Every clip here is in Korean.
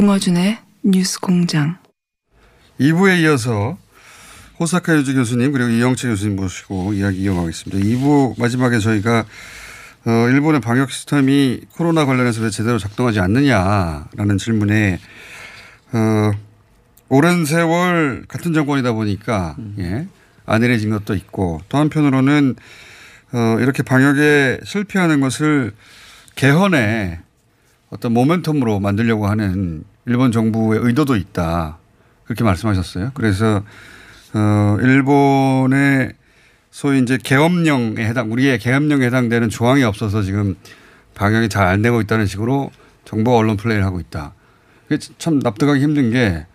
김어준의 뉴스 공장. 2부에 이어서 호사카 유지 교수님 그리고 이영채 교수님 모시고 이야기 이어가겠습니다. 2부 마지막에 저희가 어, 일본의 방역 시스템이 코로나 관련해서 왜 제대로 작동하지 않느냐라는 질문에 어, 오랜 세월 같은 정권이다 보니까 음. 예, 안일해진 것도 있고 또 한편으로는 어, 이렇게 방역에 실패하는 것을 개헌에 어떤 모멘텀으로 만들려고 하는 일본 정부의 의도도 있다. 그렇게 말씀하셨어요. 그래서 어 일본의 소위 이제 계엄령에 해당 우리의 계엄령에 해당되는 조항이 없어서 지금 방역이 잘 안 되고 있다는 식으로 정부 언론 플레이를 하고 있다. 그게 참 납득하기 힘든 게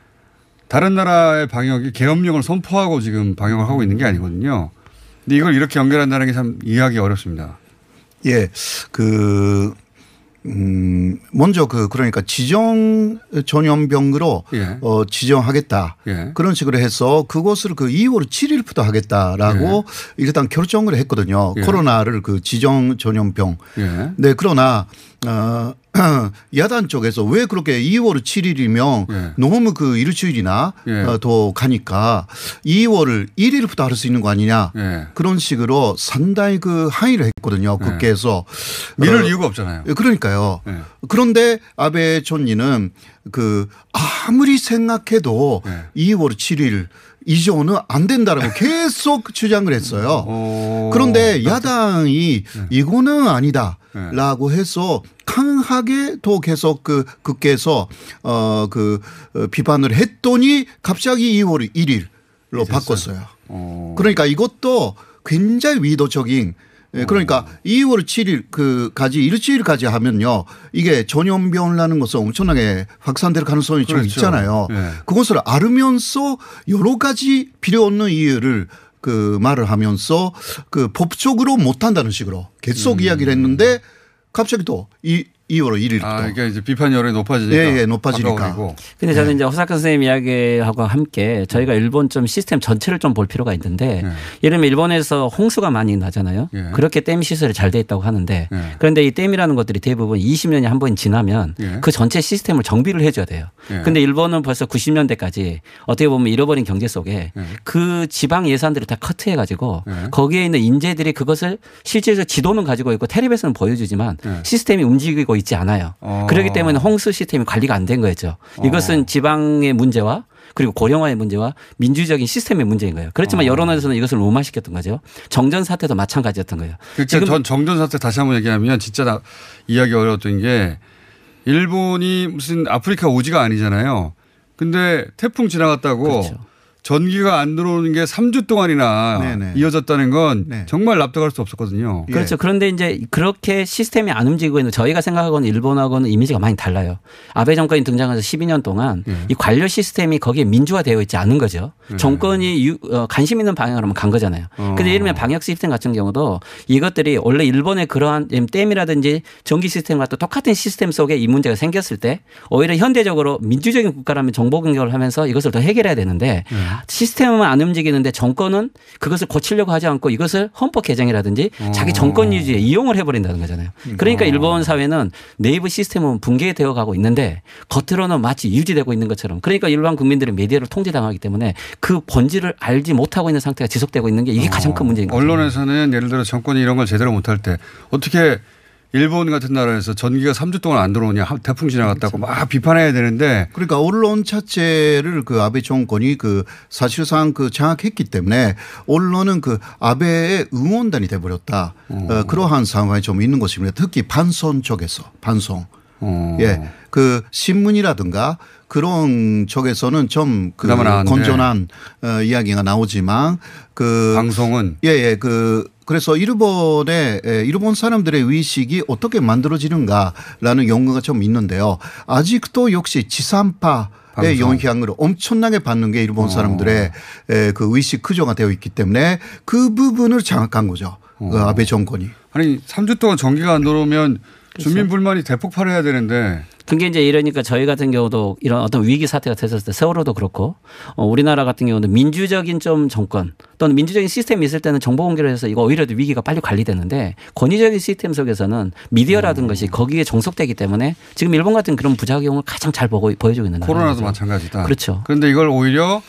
다른 나라의 방역이 계엄령을 선포하고 지금 방역을 하고 있는 게 아니거든요. 근데 이걸 이렇게 연결한다는 게 참 이해하기 어렵습니다. 예. 그 음, 먼저 그 그러니까 지정 전염병으로 예. 어 지정하겠다. 예. 그런 식으로 해서 그것을 그 2월 7일부터 하겠다라고 예. 일단 결정을 했거든요. 예. 코로나를 그 지정 전염병. 예. 네, 그러나 어 야단 쪽에서 왜 그렇게 2월 7일이면 예. 너무 그 일주일이나 예. 어, 더 가니까 2월 1일부터 할 수 있는 거 아니냐 예. 그런 식으로 상당히 그 항의를 했거든요. 예. 국회에서 미룰 어, 이유가 없잖아요. 예, 그러니까요. 예. 그런데 아베 총리는 그 아무리 생각해도 2월 7일 이전은 안 된다라고 계속 주장을 했어요. 오. 그런데 야당이 네. 이거는 아니다라고 해서 강하게 또 계속 그 국회에서 어그 어, 비판을 했더니 갑자기 2월 1일로 바꿨어요. 오. 그러니까 이것도 굉장히 위도적인 예, 그러니까 2월 7일 그까지 일주일까지 하면요 이게 전염병이라는 것은 엄청나게 확산될 가능성이 그렇죠. 좀 있잖아요. 네. 그것을 알으면서 여러 가지 필요 없는 이유를 그 말을 하면서 그 법적으로 못한다는 식으로 계속 음. 이야기를 했는데 갑자기 또 이 2월 1일부터. 아, 이게 이제 비판 여론이 높아지니까. 예, 예 높아지니까. 근데 저는 네. 이제 호사카 선생님 이야기하고 함께 저희가 네. 일본 좀 시스템 전체를 좀 볼 필요가 있는데 네. 예를 들면 일본에서 홍수가 많이 나잖아요. 네. 그렇게 댐 시설이 잘 돼 있다고 하는데 네. 그런데 이 댐이라는 것들이 대부분 20년이 한 번 지나면 네. 그 전체 시스템을 정비를 해줘야 돼요. 근데 일본은 벌써 90년대까지 어떻게 보면 잃어버린 경제 속에 그 지방 예산들을 다 커트해 가지고 거기에 있는 인재들이 그것을 실제로 지도는 가지고 있고 텔레비에서는 보여주지만 시스템이 움직이고 있지 않아요. 어. 그렇기 때문에 홍수 시스템이 관리가 안 된 거죠. 이것은 어. 지방의 문제와 그리고 고령화의 문제와 민주적인 시스템의 문제인 거예요. 그렇지만 어. 여론에서는 이것을 무마시켰던 거죠. 정전 사태도 마찬가지였던 거예요. 그러니까 지금 전 정전 사태 다시 한번 얘기하면 진짜 나 이야기 어려웠던 게 일본이 무슨 아프리카 오지가 아니잖아요. 근데 태풍 지나갔다고 그렇죠. 전기가 안 들어오는 게 3주 동안이나 네네. 이어졌다는 건 네. 정말 납득할 수 없었거든요. 예. 그렇죠. 그런데 이제 그렇게 시스템이 안 움직이고 있는 저희가 생각하고는 일본하고는 이미지가 많이 달라요. 아베 정권이 등장해서 12년 동안 네. 이 관료 시스템이 거기에 민주화되어 있지 않은 거죠. 네. 정권이 유, 어, 관심 있는 방향으로 간 거잖아요. 어. 근데 예를 들면 방역 시스템 같은 경우도 이것들이 원래 일본의 그러한 댐이라든지 전기 시스템과 또 똑같은 시스템 속에 이 문제가 생겼을 때 오히려 현대적으로 민주적인 국가라면 정보 공격을 하면서 이것을 더 해결해야 되는데 네. 시스템은 안 움직이는데 정권은 그것을 고치려고 하지 않고 이것을 헌법 개정이라든지 자기 정권 유지에 이용을 해버린다는 거잖아요. 그러니까 어. 일본 사회는 내부 시스템은 붕괴되어 가고 있는데 겉으로는 마치 유지되고 있는 것처럼 그러니까 일반 국민들은 메디아를 통제당하기 때문에 그 본질을 알지 못하고 있는 상태가 지속되고 있는 게 이게 가장 큰 문제인 거죠. 언론에서는 예를 들어 정권이 이런 걸 제대로 못할 때 어떻게 일본 같은 나라에서 전기가 3주 동안 안 들어오냐 태풍 지나갔다고 그렇죠. 막 비판해야 되는데 그러니까 언론 자체를 그 아베 정권이 그 사실상 그 장악했기 때문에 언론은 그 아베의 응원단이 돼버렸다 어. 어, 그러한 상황이 좀 있는 것입니다. 특히 반선 쪽에서 반성. 어. 예. 그 신문이라든가 그런 쪽에서는 좀 그. 건전한 어, 이야기가 나오지만 그 방송은 예, 예. 그 그래서 일본의 예, 일본 사람들의 의식이 어떻게 만들어지는가라는 연구가 좀 있는데요. 아직도 역시 지산파의 방송. 영향을 엄청나게 받는 게 일본 어. 사람들의 예, 그 의식 구조가 되어 있기 때문에 그 부분을 장악한 거죠. 어. 그 아베 정권이. 아니 3주 동안 전기가 안 들어오면 그렇죠. 주민 불만이 대폭발해야 되는데 그게 이제 이러니까 저희 같은 경우도 이런 어떤 위기 사태가 됐었을 때 세월호도 그렇고 어, 우리나라 같은 경우는 민주적인 좀 정권 또는 민주적인 시스템이 있을 때는 정보 공개를 해서 이거 오히려 위기가 빨리 관리되는데 권위적인 시스템 속에서는 미디어라든 음. 것이 거기에 종속되기 때문에 지금 일본 같은 그런 부작용을 가장 잘 보고 보여주고 있는 코로나도 나라죠. 마찬가지다. 그렇죠. 그런데 이걸 오히려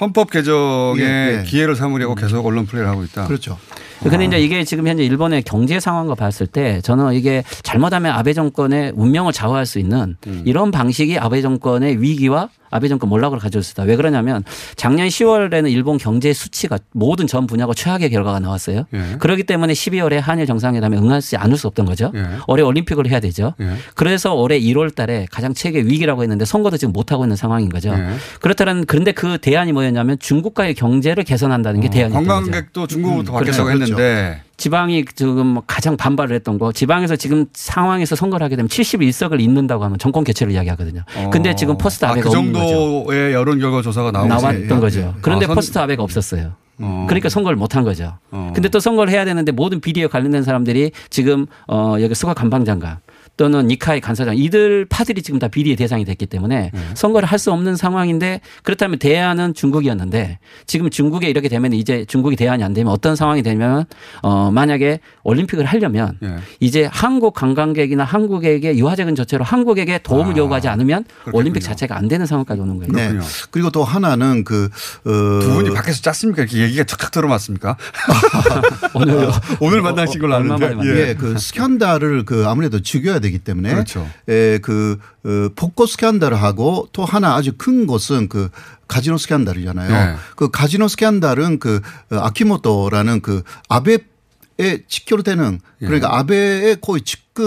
헌법 개정의 예, 예. 기회를 삼으려고 계속 언론 플레이를 하고 있다. 그렇죠. 근데 이제 이게 지금 현재 일본의 경제 상황과 봤을 때 저는 이게 잘못하면 아베 정권의 운명을 좌우할 수 있는 음. 이런 방식이 아베 정권의 위기와 아베 정권 몰락을 가져올 수 있다. 왜 그러냐면 작년 10월에는 일본 경제 수치가 모든 전 분야고 최악의 결과가 나왔어요. 예. 그렇기 때문에 12월에 한일 정상회담에 응하지 않을 수 없던 거죠. 예. 올해 올림픽을 해야 되죠. 예. 그래서 올해 1월 달에 가장 최악의 위기라고 했는데 선거도 지금 못 하고 있는 상황인 거죠. 예. 그렇다면 그런데 그 대안이 뭐였냐면 중국과의 경제를 개선한다는 게 어, 대안이었던 거죠. 관광객도 중국으로부터 음, 받겠다고 그렇죠. 했는데 지방이 지금 뭐 가장 반발을 했던 거 지방에서 지금 상황에서 선거를 하게 되면 71석을 잇는다고 하면 정권 개최를 이야기하거든요. 근데 지금 포스트 아, 아베가 그 없는 거죠. 정도의 여론 결과 조사가 나왔던 예, 거죠. 예. 그런데 아, 선- 포스트 아베가 없었어요. 어. 그러니까 선거를 못 한 거죠. 어. 근데 또 선거를 해야 되는데 모든 비리에 관련된 사람들이 지금 어 여기 스가 관방장관 또는 니카이 간사장 이들 파들이 지금 다 비리의 대상이 됐기 때문에 네. 선거를 할 수 없는 상황인데 그렇다면 대안은 중국이었는데 지금 중국에 이렇게 되면 이제 중국이 대안이 안 되면 어떤 상황이 되면 어 만약에 올림픽을 하려면 예. 이제 한국 관광객이나 한국에게 유화적인 조치로 한국에게 도움을 아, 요구하지 않으면 그렇겠군요. 올림픽 자체가 안 되는 상황까지 오는 거예요. 네. 그렇군요. 그리고 또 하나는 그 어, 두 분이 밖에서 짰습니까? 이렇게 얘기가 툭툭 들어맞습니까? 오늘 오늘 만나신 걸로 아는데. 예. 예, 그 스캔들을 그 아무래도 죽여야 되기 때문에 그렇죠. 예, 그 어, 복고 스캔들을 하고 또 하나 아주 큰 것은 그 가지노 스캔들이잖아요. 네. 그 가지노 스캔들은 그 어, 아키모토라는 그 아베 에 직결되는 예. 그러니까 아베의 거의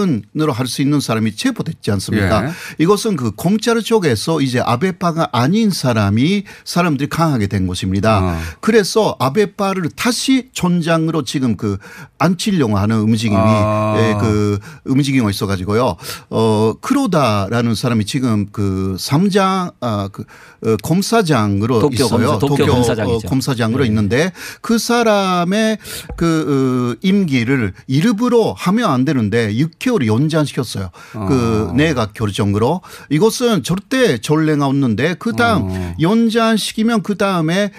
측근으로 할 수 있는 사람이 체포됐지 않습니까? 예. 이것은 그 검찰 쪽에서 이제 아베파가 아닌 사람이 사람들이 강하게 된 것입니다. 어. 그래서 아베파를 다시 전장으로 지금 그 안치려고 하는 움직임이 아. 예, 그 움직임이 있어 가지고요. 어 크로다라는 사람이 지금 그 삼장 아그 어, 검사장으로 도쿄 있어요. 검사- 도쿄 검사장이죠. 어, 검사장으로 네. 있는데 그 사람의 그 어, 임기를 일부러 하면 안 되는데 6 개월 연장시켰어요. 그 어. 내각 결정으로 이것은 절대 전례가 없는데 그 다음 어. 연장시키면 그 다음에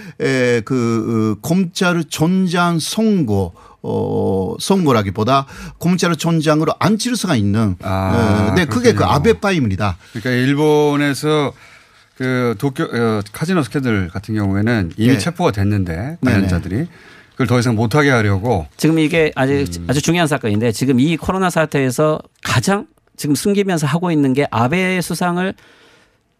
그 어, 검찰 전장 선고 어, 선거라기보다 검찰 전장으로 앉힐 수가 있는 아, 어, 네, 그게 그. 아베파입니다. 그러니까 일본에서 그 도쿄 어, 카지노 스캔들 같은 경우에는 이미 네. 체포가 됐는데. 관련자들이 그걸 더 이상 못하게 하려고 지금 이게 아주 음. 아주 중요한 사건인데 지금 이 코로나 사태에서 가장 지금 숨기면서 하고 있는 게 아베 수상을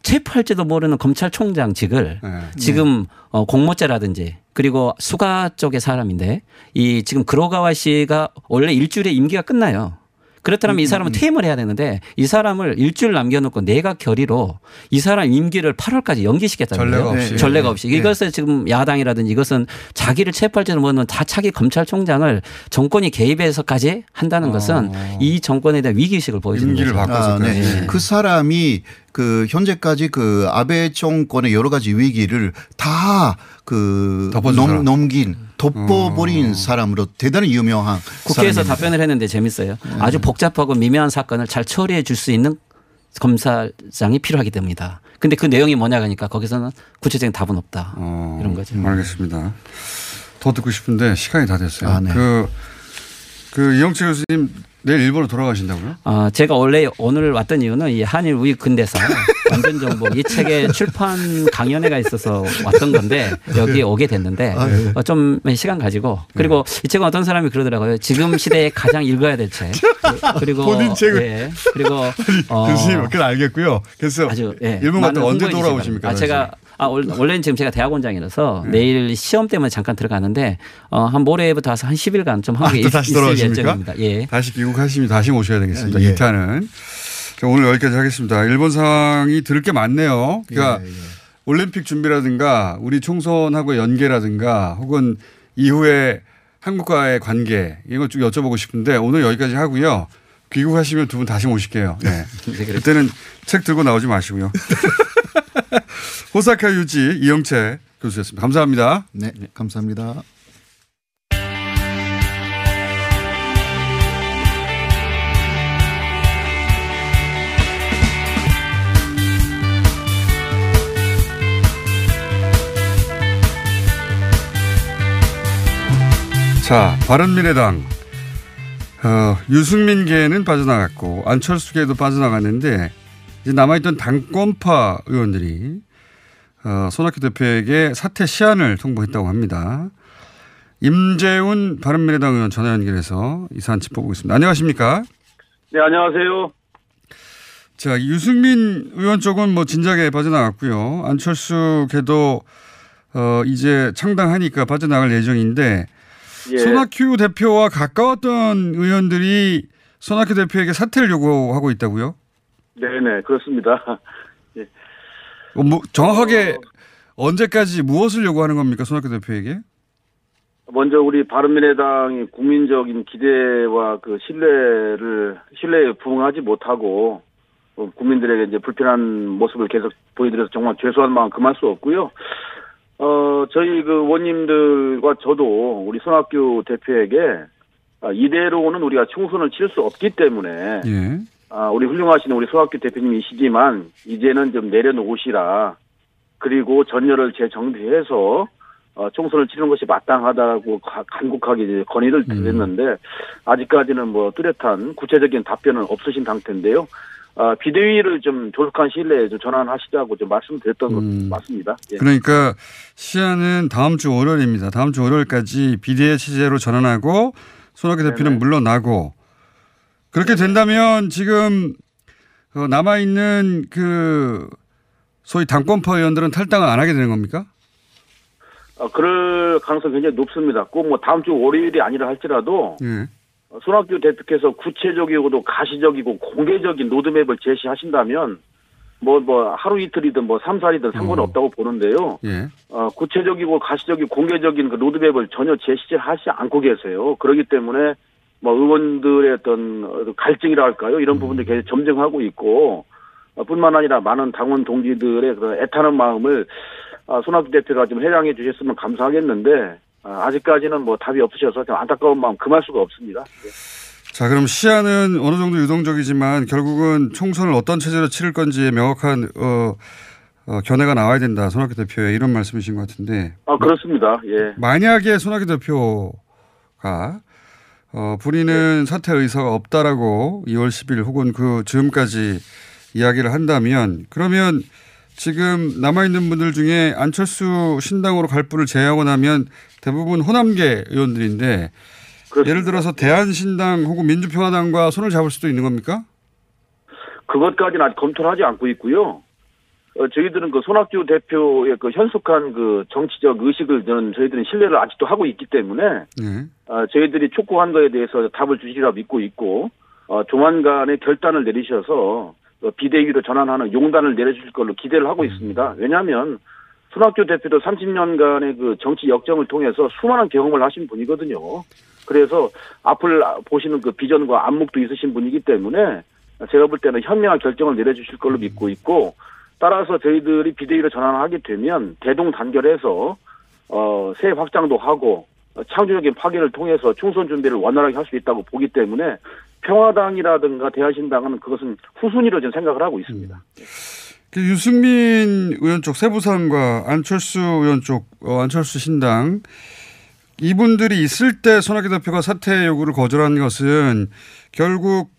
체포할지도 모르는 검찰총장직을 네. 지금 어, 공모죄라든지 그리고 수가 쪽의 사람인데 이 지금 그로가와 씨가 원래 일주일에 임기가 끝나요. 그렇다면 이 사람은 퇴임을 해야 되는데 이 사람을 일주일 남겨놓고 내각 결의로 이 사람 임기를 8월까지 연기시켰다는 전례가 거예요. 없이. 전례가 없이. 네. 이것을 지금 야당이라든지 이것은 자기를 체포할지는 모르는 다 차기 검찰총장을 정권이 개입해서까지 한다는 것은 어. 이 정권에 대한 위기의식을 보여주는 임기를 거죠. 바꿔서 아, 네. 네. 그 사람이 그 현재까지 그 아베 정권의 여러 가지 위기를 다그 덮어준 사람. 넘긴 덮어버린 사람으로 대단히 유명한 국회에서 사람입니다. 답변을 했는데 재밌어요. 네. 아주 복잡하고 미묘한 사건을 잘 처리해 줄 수 있는 검사장이 필요하기 때문이다. 근데 그 내용이 뭐냐 하니까 거기서는 구체적인 답은 없다. 어, 이런 거죠. 알겠습니다. 더 듣고 싶은데 시간이 다 됐어요. 아, 네. 그, 그 이영채 교수님 내일 일본으로 돌아가신다고요? 어, 제가 원래 오늘 왔던 이유는 이 한일 우익 근대사 완전 정보 이 책의 출판 강연회가 있어서 왔던 건데 여기 오게 됐는데 아, 네. 어, 좀 시간 가지고 그리고 이 책은 어떤 사람이 그러더라고요. 지금 시대에 가장 읽어야 될 책. 그리고 본인 책을. 예. 그리고 어, 교수님, 그건 알겠고요. 그래서 아주 예. 일본 갔다 언제 돌아오십니까? 아, 제가 아, 원- 원래는 지금 제가 대학원장이라서 네. 내일 시험 때문에 잠깐 들어가는데 어, 한 모레부터 와서 한 10일간 좀 한국에 또 있, 다시 돌아오십니까? 예정입니다. 예. 다시 귀국하시면 다시 모셔야 되겠습니다. 예. 2탄은. 자, 오늘 여기까지 하겠습니다. 일본 상황이 들을 게 많네요. 그러니까 예, 예. 올림픽 준비라든가 우리 총선하고 연계라든가 혹은 이후에 한국과의 관계 것좀 여쭤보고 싶은데 오늘 여기까지 하고요. 귀국하시면 두 분 다시 모실게요. 네. 그때는 책 들고 나오지 마시고요. 호사카 유지 이영채 교수였습니다. 감사합니다. 네, 감사합니다. 자, 바른미래당 어, 유승민계는 빠져나갔고 안철수계도 빠져나갔는데 이제 남아있던 당권파 의원들이 어, 손학규 대표에게 사퇴 시한을 통보했다고 합니다. 임재훈 바른미래당 의원 전화 연결해서 이 사안 짚어보겠습니다. 안녕하십니까? 네, 안녕하세요. 자, 유승민 의원 쪽은 뭐 진작에 빠져나갔고요. 안철수 걔도 어, 이제 창당하니까 빠져나갈 예정인데 예. 손학규 대표와 가까웠던 의원들이 손학규 대표에게 사퇴를 요구하고 있다고요? 네네, 그렇습니다. 어, 뭐 정확하게 언제까지 무엇을 요구하는 겁니까 손학규 대표에게? 먼저 우리 바른미래당이 국민적인 기대와 그 신뢰를, 신뢰에 부응하지 못하고 어, 국민들에게 이제 불편한 모습을 계속 보여드려서 정말 죄송한 마음 금할 수 없고요. 어, 저희 그 원님들과 저도 우리 손학규 대표에게 아, 이대로는 우리가 총선을 칠수 없기 때문에 예. 아, 우리 훌륭하신 우리 소학교 대표님이시지만 이제는 좀 내려놓으시라. 그리고 전열을 재정비해서 어, 총선을 치르는 것이 마땅하다고 가- 간곡하게 이제 건의를 드렸는데 아직까지는 뭐 뚜렷한 구체적인 답변은 없으신 상태인데요. 아, 비대위를 좀 조속한 시일 내에 좀 전환하시자고 좀 말씀드렸던 음. 것 맞습니다. 예. 그러니까 시한은 다음 주 월요일입니다. 다음 주 월요일까지 비대위 체제로 전환하고 손학규 대표는. 물러나고 그렇게 된다면 지금 어, 남아 있는 그 소위 당권파 의원들은 탈당을 안 하게 되는 겁니까? 어, 그럴 가능성이 굉장히 높습니다. 꼭 뭐 다음 주 월요일이 아니라 할지라도 예. 어, 손학규 대표께서 구체적이고도 가시적이고 공개적인 로드맵을 제시하신다면 뭐, 뭐, 하루 이틀이든 뭐, 삼, 사일이든 상관없다고 보는데요. 예. 어, 구체적이고 가시적이고 공개적인 그 로드맵을 전혀 제시하지 않고 계세요. 그렇기 때문에 뭐, 의원들의 어떤 어, 갈증이라 할까요? 이런 부분들이 계속 점증하고 있고, 어, 뿐만 아니라 많은 당원 동지들의 그 애타는 마음을 아, 손학규 대표가 좀 해량해 주셨으면 감사하겠는데, 아, 아직까지는 뭐 답이 없으셔서 좀 안타까운 마음 금할 수가 없습니다. 예. 자, 그럼 시한은 어느 정도 유동적이지만 결국은 총선을 어떤 체제로 치를 건지에 명확한 어, 어, 견해가 나와야 된다. 손학규 대표의 이런 말씀이신 것 같은데 아, 그렇습니다. 예. 만약에 손학규 대표가 어, 본인은 사퇴 의사가 없다라고 2월 10일 혹은 그 즈음까지 이야기를 한다면 그러면 지금 남아있는 분들 중에 안철수 신당으로 갈 분을 제외하고 나면 대부분 호남계 의원들인데 그렇습니다. 예를 들어서 대한신당 혹은 민주평화당과 손을 잡을 수도 있는 겁니까? 그것까지는 아직 검토를 하지 않고 있고요. 어, 저희들은 그 손학규 대표의 그 현숙한 그 정치적 의식을 저는 저희들은 신뢰를 아직도 하고 있기 때문에 네. 어, 저희들이 촉구한 거에 대해서 답을 주시리라 믿고 있고 어, 조만간에 결단을 내리셔서 어, 비대위로 전환하는 용단을 내려주실 걸로 기대를 하고 있습니다. 왜냐하면 손학규 대표도 30년간의 그 정치 역정을 통해서 수많은 경험을 하신 분이거든요. 그래서 앞을 보시는 그 비전과 안목도 있으신 분이기 때문에 제가 볼 때는 현명한 결정을 내려주실 걸로 믿고 있고 따라서 저희들이 비대위로 전환하게 되면 대동 단결해서 어, 새 확장도 하고 어, 창조적인 파괴를 통해서 총선 준비를 원활하게 할 수 있다고 보기 때문에 평화당이라든가 대한신당은 그것은 후순위로 저는 생각을 하고 있습니다. 그 유승민 의원 쪽 세부상과 안철수 의원 쪽 어, 안철수 신당 이분들이 있을 때 손학규 대표가 사퇴 요구를 거절한 것은 결국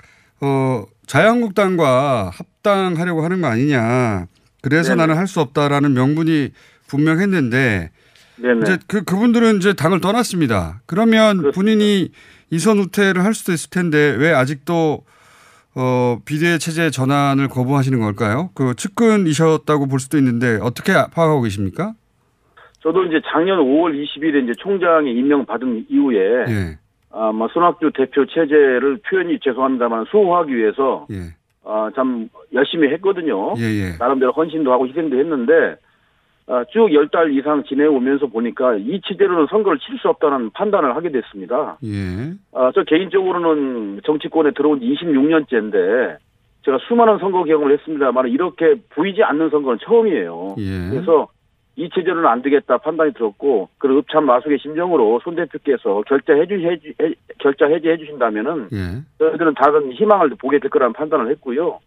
어, 자유한국당과 합당하려고 하는 거 아니냐. 그래서 네네. 나는 할 수 없다라는 명분이 분명했는데 네네. 이제 그 그분들은 이제 당을 떠났습니다. 그러면 그렇습니다. 본인이 이선 후퇴를 할 수도 있을 텐데 왜 아직도 어, 비대 체제 전환을 거부하시는 걸까요? 그 측근이셨다고 볼 수도 있는데 어떻게 파악하고 계십니까? 저도 이제 작년 5월 20일에 이제 총장이 임명받은 이후에 예, 아마 손학규 대표 체제를 표현이 죄송합니다만 수호하기 위해서 예, 어, 참 열심히 했거든요. 예, 예. 나름대로 헌신도 하고 희생도 했는데 어, 쭉 열 달 이상 지내오면서 보니까 이 치대로는 선거를 칠 수 없다는 판단을 하게 됐습니다. 예. 어, 저 개인적으로는 정치권에 들어온 지 26년째인데 제가 수많은 선거 경험을 했습니다만 이렇게 보이지 않는 선거는 처음이에요. 예. 그래서 이 체제로는 안 되겠다 판단이 들었고 그런 읍참 마속의 심정으로 손 대표께서 결자 해주 해주 해- 결자 해지해 주신다면은 예. 저희들은 다른 희망을 보게 될 거라는 판단을 했고요.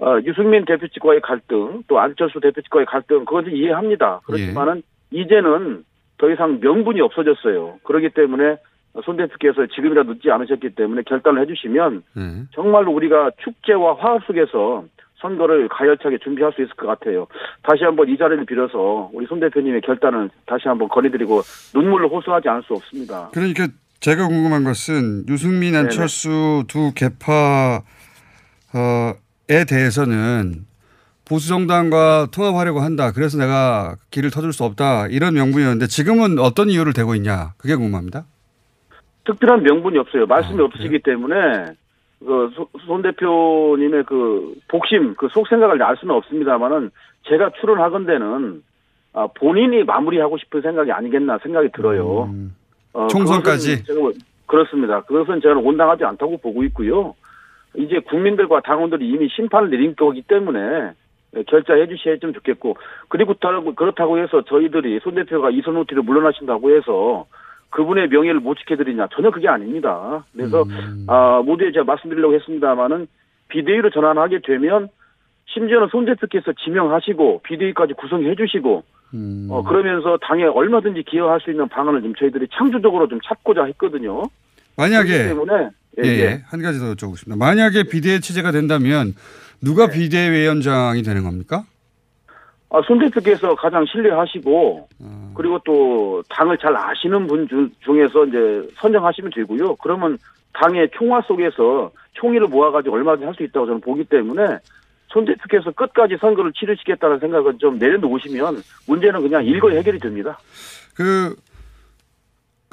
어, 유승민 대표 측과의 갈등, 또 안철수 대표 측과의 갈등, 그것은 이해합니다. 그렇지만은 이제는 더 이상 명분이 없어졌어요. 그렇기 때문에 손 대표께서 지금이라도 늦지 않으셨기 때문에 결단을 해주시면 예. 정말로 우리가 축제와 화합 속에서 선거를 가열차게 준비할 수 있을 것 같아요. 다시 한번 이 자리를 빌어서 우리 손 대표님의 결단을 다시 한번 건의드리고 눈물로 호소하지 않을 수 없습니다. 그러니까 제가 궁금한 것은 유승민, 네네. 안철수 두 개파에 대해서는 보수 정당과 통합하려고 한다. 그래서 내가 길을 터줄 수 없다. 이런 명분이었는데 지금은 어떤 이유를 대고 있냐. 그게 궁금합니다. 특별한 명분이 없어요. 말씀이 아, 없으시기 때문에 그 손 대표님의 그 복심, 그 속 생각을 알 수는 없습니다만은 제가 추론하건대는 아, 본인이 마무리하고 싶은 생각이 아니겠나 생각이 들어요. 음, 어, 총선까지? 뭐- 그렇습니다. 그것은 저는 온당하지 않다고 보고 있고요. 이제 국민들과 당원들이 이미 심판을 내린 거기 때문에 결자해 주셨으면 좋겠고 그리고 그렇다고, 해서 저희들이 손 대표가 이선호 뒤로 물러나신다고 해서 그분의 명예를 못 지켜드리냐 전혀 그게 아닙니다. 그래서 음. 아, 모두에 제가 말씀드리려고 했습니다마는 비대위로 전환하게 되면 심지어는 손 대표께서 지명하시고 비대위까지 구성해 주시고 음. 어, 그러면서 당에 얼마든지 기여할 수 있는 방안을 좀 저희들이 창조적으로 좀 찾고자 했거든요. 만약에 때문에 예, 예. 한 가지 더 여쭤보겠습니다. 만약에 비대위 체제가 된다면 누가 네. 비대위원장이 되는 겁니까? 아, 손 대표께서 가장 신뢰하시고 어, 그리고 또 당을 잘 아시는 분 중, 중에서 이제 선정하시면 되고요. 그러면 당의 총화 속에서 총의를 모아가지고 얼마든지 할 수 있다고 저는 보기 때문에 손 대표께서 끝까지 선거를 치르시겠다는 생각은 좀 내려놓으시면 문제는 그냥 일거에 해결이 됩니다. 그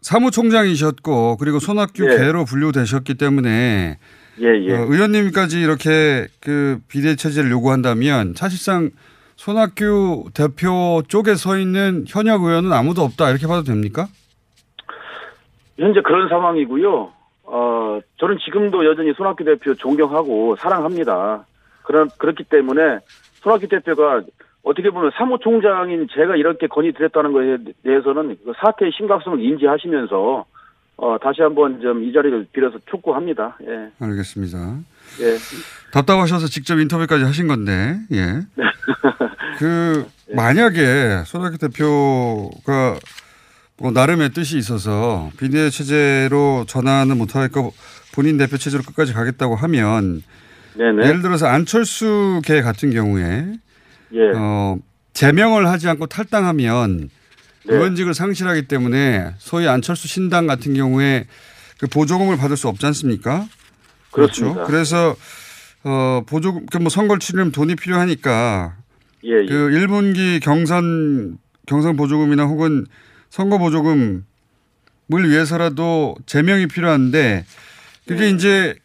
사무총장이셨고 그리고 손학규 예. 개로 분류되셨기 때문에 예, 예. 어, 의원님까지 이렇게 그 비대 체제를 요구한다면 사실상 손학규 대표 쪽에 서 있는 현역 의원은 아무도 없다 이렇게 봐도 됩니까? 현재 그런 상황이고요. 어, 저는 지금도 여전히 손학규 대표 존경하고 사랑합니다. 그런, 그렇기 때문에 손학규 대표가 어떻게 보면 사무총장인 제가 이렇게 건의드렸다는 것에 대해서는 그 사태의 심각성을 인지하시면서 어, 다시 한번 좀 이 자리를 빌어서 촉구합니다. 예. 알겠습니다. 예. 답답하셔서 직접 인터뷰까지 하신 건데, 예. 그, 만약에 손학규 대표가 뭐 나름의 뜻이 있어서 비대 체제로 전환은 거 본인 대표 체제로 끝까지 가겠다고 하면 네네. 예를 들어서 안철수 계 같은 경우에 예. 어, 제명을 하지 않고 탈당하면 네. 의원직을 상실하기 때문에 소위 안철수 신당 같은 경우에 그 보조금을 받을 수 없지 않습니까? 그렇습니다. 그렇죠. 그래서 어 보조금 그뭐 선거를 치르면 돈이 필요하니까 예, 예. 그 1분기 경선 경선 보조금이나 혹은 선거 보조금을 위해서라도 제명이 필요한데 그게 네. 이제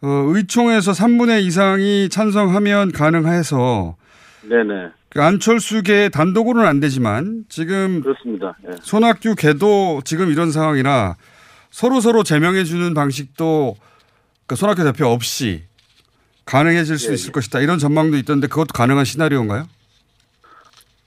어 의총에서 3분의 이상이 찬성하면 가능해서 네네. 그 안철수계 단독으로는 안 되지만 지금 그렇습니다. 예. 손학규 개도 지금 이런 상황이라 서로 서로 제명해 주는 방식도 그 손학규 대표 없이 가능해질 수 예, 있을 예. 것이다 이런 전망도 있던데 그것도 가능한 시나리오인가요?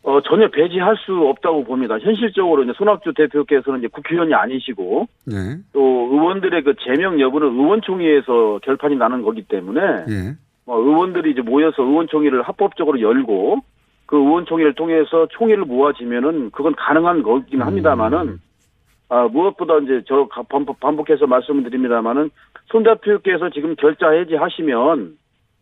어, 전혀 배제할 수 없다고 봅니다. 현실적으로 이제 손학규 대표께서는 이제 국회의원이 아니시고 예, 또 의원들의 그 제명 여부는 의원총회에서 결판이 나는 거기 때문에 예, 뭐 의원들이 이제 모여서 의원총회를 합법적으로 열고 그 의원총회를 통해서 총회를 모아지면은 그건 가능한 거긴 합니다만은 아, 무엇보다 이제 저 반복, 반복해서 말씀을 드립니다만은 손 대표께서 지금 결자 해지하시면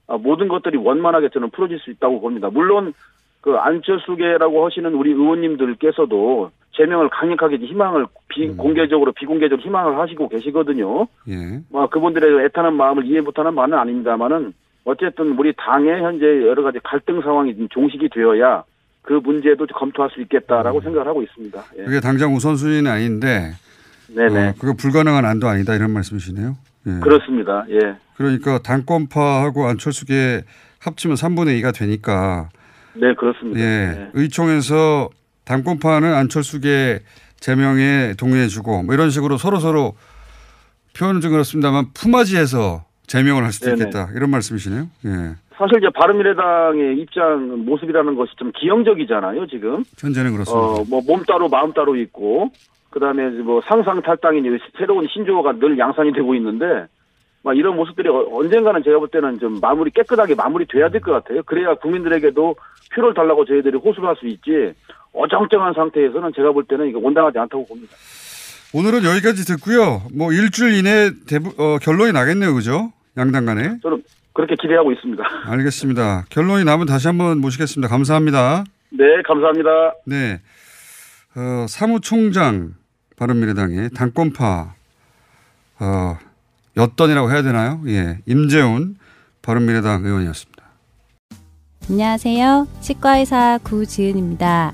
아, 모든 것들이 원만하게 저는 풀어질 수 있다고 봅니다. 물론 그 안철수계라고 하시는 우리 의원님들께서도 제명을 강력하게 희망을 비, 공개적으로 비공개적으로 희망을 하시고 계시거든요. 예. 뭐 그분들의 애타는 마음을 이해 못하는 바는 아닙니다만은 어쨌든 우리 당의 현재 여러 가지 갈등 상황이 좀 종식이 되어야 그 문제도 검토할 수 있겠다라고 생각을 하고 있습니다. 예. 그게 당장 우선순위는 아닌데 네네. 어, 그거 불가능한 안도 아니다 이런 말씀이시네요. 예. 그렇습니다. 예. 그러니까 당권파하고 안철수계 합치면 3분의 2가 되니까 네, 그렇습니다. 예. 예. 의총에서 당권파는 안철수계 제명에 동의해주고 뭐 이런 식으로 서로 서로 표현은 좀 그렇습니다만 품앗이해서 제명을 할 수도 네네. 있겠다 이런 말씀이시네요. 예. 사실 이제 바른미래당의 입장 모습이라는 것이 좀 기형적이잖아요, 지금. 현재는 그렇습니다. 어, 뭐 몸 따로 마음 따로 있고 그다음에 뭐 상상 탈당이 이제 새로운 신조어가 늘 양산이 되고 있는데 막 이런 모습들이 어- 언젠가는 제가 볼 때는 좀 마무리 깨끗하게 마무리 돼야 될 것 같아요. 그래야 국민들에게도 표를 달라고 저희들이 호소를 할 수 있지 어정쩡한 상태에서는 제가 볼 때는 이거 온당하지 않다고 봅니다. 오늘은 여기까지 듣고요. 뭐 일주일 이내 대부, 어, 결론이 나겠네요, 그죠? 양당 간에. 저는 그렇게 기대하고 있습니다. 알겠습니다. 결론이 나면 다시 한번 모시겠습니다. 감사합니다. 네, 감사합니다. 네. 어, 사무총장 바른미래당의 당권파 어, 였던이라고 해야 되나요? 예. 임재훈 바른미래당 의원이었습니다. 안녕하세요. 치과의사 구지은입니다.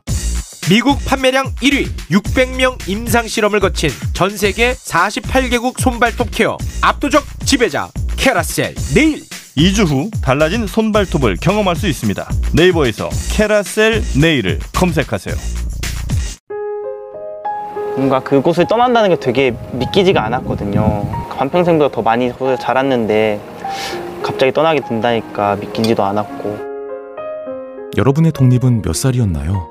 미국 판매량 1위 600명 임상 실험을 거친 전 세계 48개국 손발톱 케어 압도적 지배자 캐라셀 네일 2주 후 달라진 손발톱을 경험할 수 있습니다 네이버에서 캐라셀 네일을 검색하세요 뭔가 그곳을 떠난다는 게 되게 믿기지가 않았거든요. 반평생보다 더 많이 자랐는데 갑자기 떠나게 된다니까 믿기지도 않았고 여러분의 독립은 몇 살이었나요?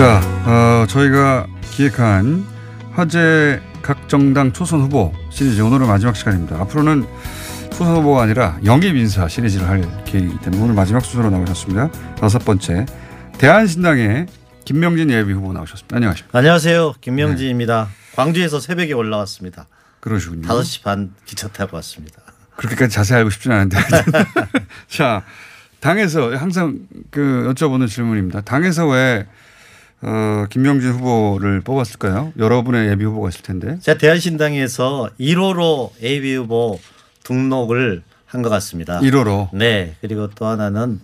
자, 어, 저희가 기획한 화제 각 정당 초선 후보 시리즈 오늘은 마지막 시간입니다. 앞으로는 초선 후보가 아니라 영입 인사 시리즈를 할 계획이기 때문에 오늘 마지막 순서로 나오셨습니다. 다섯 번째 대한신당의 김명진 예비 후보 나오셨습니다. 안녕하십니까? 안녕하세요. 김명진입니다. 광주에서 새벽에 올라왔습니다. 그러시군요. 5시 반 기차 타고 왔습니다. 그렇게까지 자세히 알고 싶지는 않은데. 자, 당에서 항상 그 여쭤보는 질문입니다. 당에서 왜 어, 김명진 후보를 뽑았을까요? 여러분의 예비 후보가 있을 텐데. 제가 대한신당에서 1호로 AB 후보 등록을 한 것 같습니다. 1호로? 네. 그리고 또 하나는